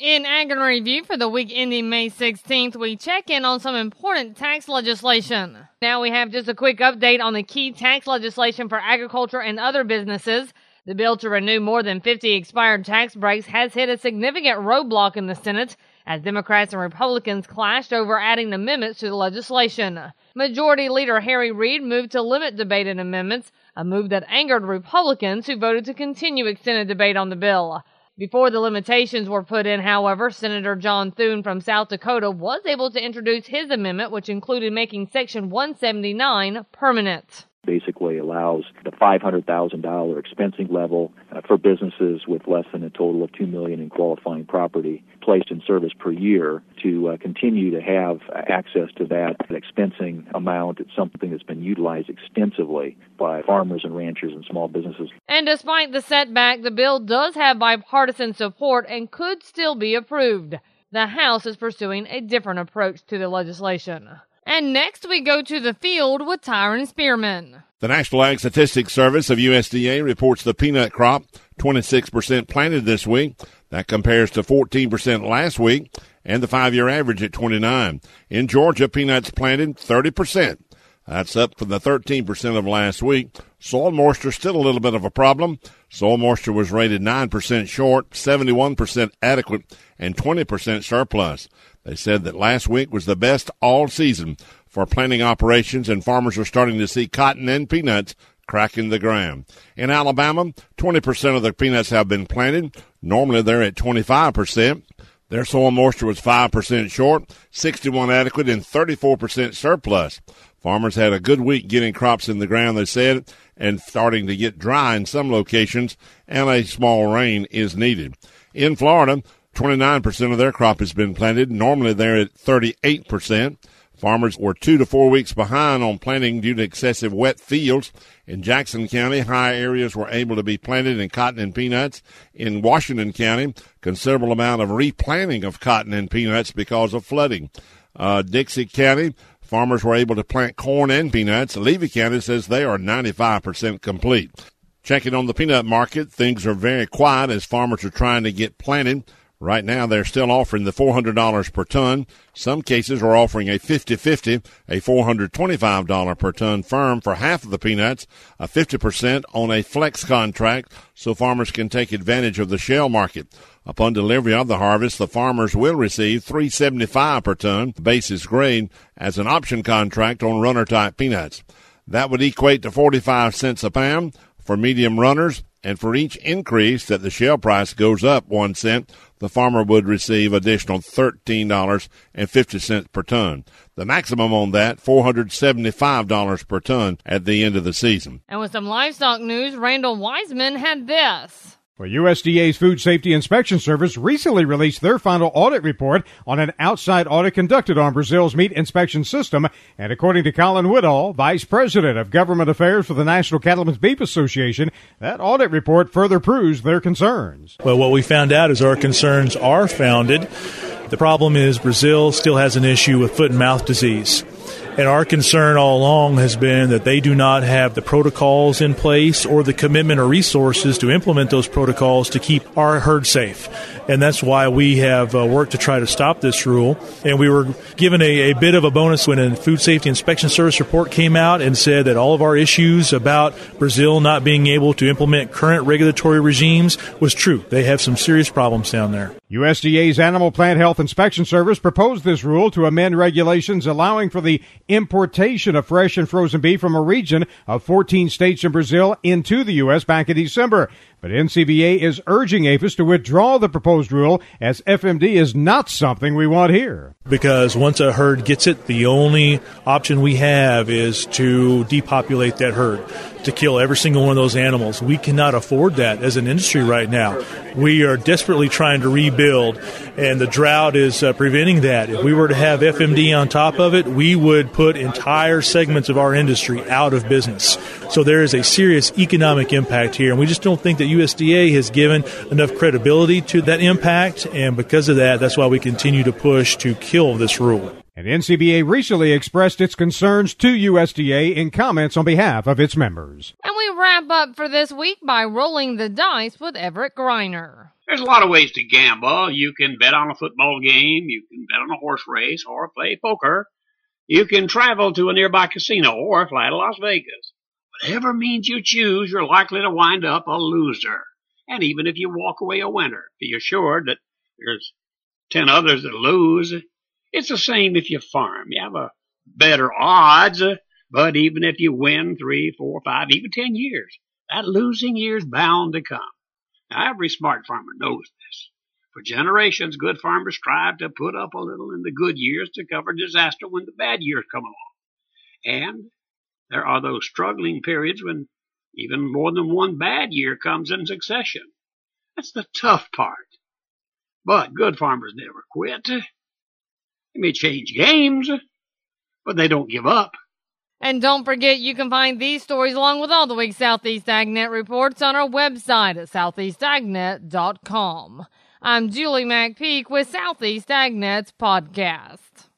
In Ag in Review for the week ending May 16th, we check in on some important tax legislation. Now we have just a quick update on the key tax legislation for agriculture and other businesses. The bill to renew more than 50 expired tax breaks has hit a significant roadblock in the Senate as Democrats and Republicans clashed over adding amendments to the legislation. Majority Leader Harry Reid moved to limit debate and amendments, a move that angered Republicans who voted to continue extended debate on the bill. Before the limitations were put in, however, Senator John Thune from South Dakota was able to introduce his amendment, which included making Section 179 permanent basically allows the $500,000 expensing level uh, for businesses with less than a total of 2 million in qualifying property placed in service per year to uh, continue to have access to that expensing amount. It's something that's been utilized extensively by farmers and ranchers and small businesses. And despite the setback, the bill does have bipartisan support and could still be approved. The House is pursuing a different approach to the legislation. And next we go to the field with Tyron Spearman. The National Ag Statistics Service of USDA reports the peanut crop 26% planted this week. That compares to 14% last week and the five year average at 29. In Georgia, peanuts planted 30%. That's up from the 13% of last week. Soil moisture still a little bit of a problem. Soil moisture was rated 9% short, 71% adequate, and 20% surplus. They said that last week was the best all season for planting operations, and farmers are starting to see cotton and peanuts cracking the ground. In Alabama, 20% of the peanuts have been planted. Normally they're at 25%. Their soil moisture was 5% short, 61 adequate, and 34% surplus. Farmers had a good week getting crops in the ground, they said, and starting to get dry in some locations, and a small rain is needed. In Florida, 29% of their crop has been planted. Normally they're at 38%. Farmers were two to four weeks behind on planting due to excessive wet fields. In Jackson County, high areas were able to be planted in cotton and peanuts. In Washington County, considerable amount of replanting of cotton and peanuts because of flooding. Uh, Dixie County, farmers were able to plant corn and peanuts. Levy County says they are 95% complete. Checking on the peanut market, things are very quiet as farmers are trying to get planted. Right now, they're still offering the $400 per ton. Some cases are offering a 50-50, a $425 per ton firm for half of the peanuts, a 50% on a flex contract so farmers can take advantage of the shell market. Upon delivery of the harvest, the farmers will receive 375 per ton basis grade as an option contract on runner type peanuts. That would equate to 45 cents a pound for medium runners and for each increase that the shell price goes up one cent, the farmer would receive additional $13.50 per ton. The maximum on that, $475 per ton at the end of the season. And with some livestock news, Randall Wiseman had this. Well, USDA's Food Safety Inspection Service recently released their final audit report on an outside audit conducted on Brazil's meat inspection system. And according to Colin Woodall, Vice President of Government Affairs for the National Cattlemen's Beef Association, that audit report further proves their concerns. Well, what we found out is our concerns are founded. The problem is Brazil still has an issue with foot and mouth disease. And our concern all along has been that they do not have the protocols in place or the commitment or resources to implement those protocols to keep our herd safe. And that's why we have uh, worked to try to stop this rule. And we were given a, a bit of a bonus when a Food Safety Inspection Service report came out and said that all of our issues about Brazil not being able to implement current regulatory regimes was true. They have some serious problems down there. USDA's Animal Plant Health Inspection Service proposed this rule to amend regulations allowing for the importation of fresh and frozen beef from a region of 14 states in Brazil into the U.S. back in December. But NCBA is urging APHIS to withdraw the proposed rule as FMD is not something we want here. Because once a herd gets it, the only option we have is to depopulate that herd to kill every single one of those animals. We cannot afford that as an industry right now. We are desperately trying to rebuild, and the drought is uh, preventing that. If we were to have FMD on top of it, we would put entire segments of our industry out of business. So there is a serious economic impact here, and we just don't think that USDA has given enough credibility to that impact, and because of that, that's why we continue to push to kill this rule. And NCBA recently expressed its concerns to USDA in comments on behalf of its members. And we wrap up for this week by rolling the dice with Everett Griner. There's a lot of ways to gamble. You can bet on a football game, you can bet on a horse race, or play poker. You can travel to a nearby casino or fly to Las Vegas. Whatever means you choose, you're likely to wind up a loser. And even if you walk away a winner, be assured that there's ten others that lose. It's the same if you farm. You have a better odds, but even if you win three, four, five, even ten years, that losing year's bound to come. Now, every smart farmer knows this. For generations, good farmers strive to put up a little in the good years to cover disaster when the bad years come along. And there are those struggling periods when even more than one bad year comes in succession. That's the tough part. But good farmers never quit. They may change games, but they don't give up. And don't forget, you can find these stories along with all the week's Southeast AgNet reports on our website at southeastagnet.com. I'm Julie McPeak with Southeast AgNet's podcast.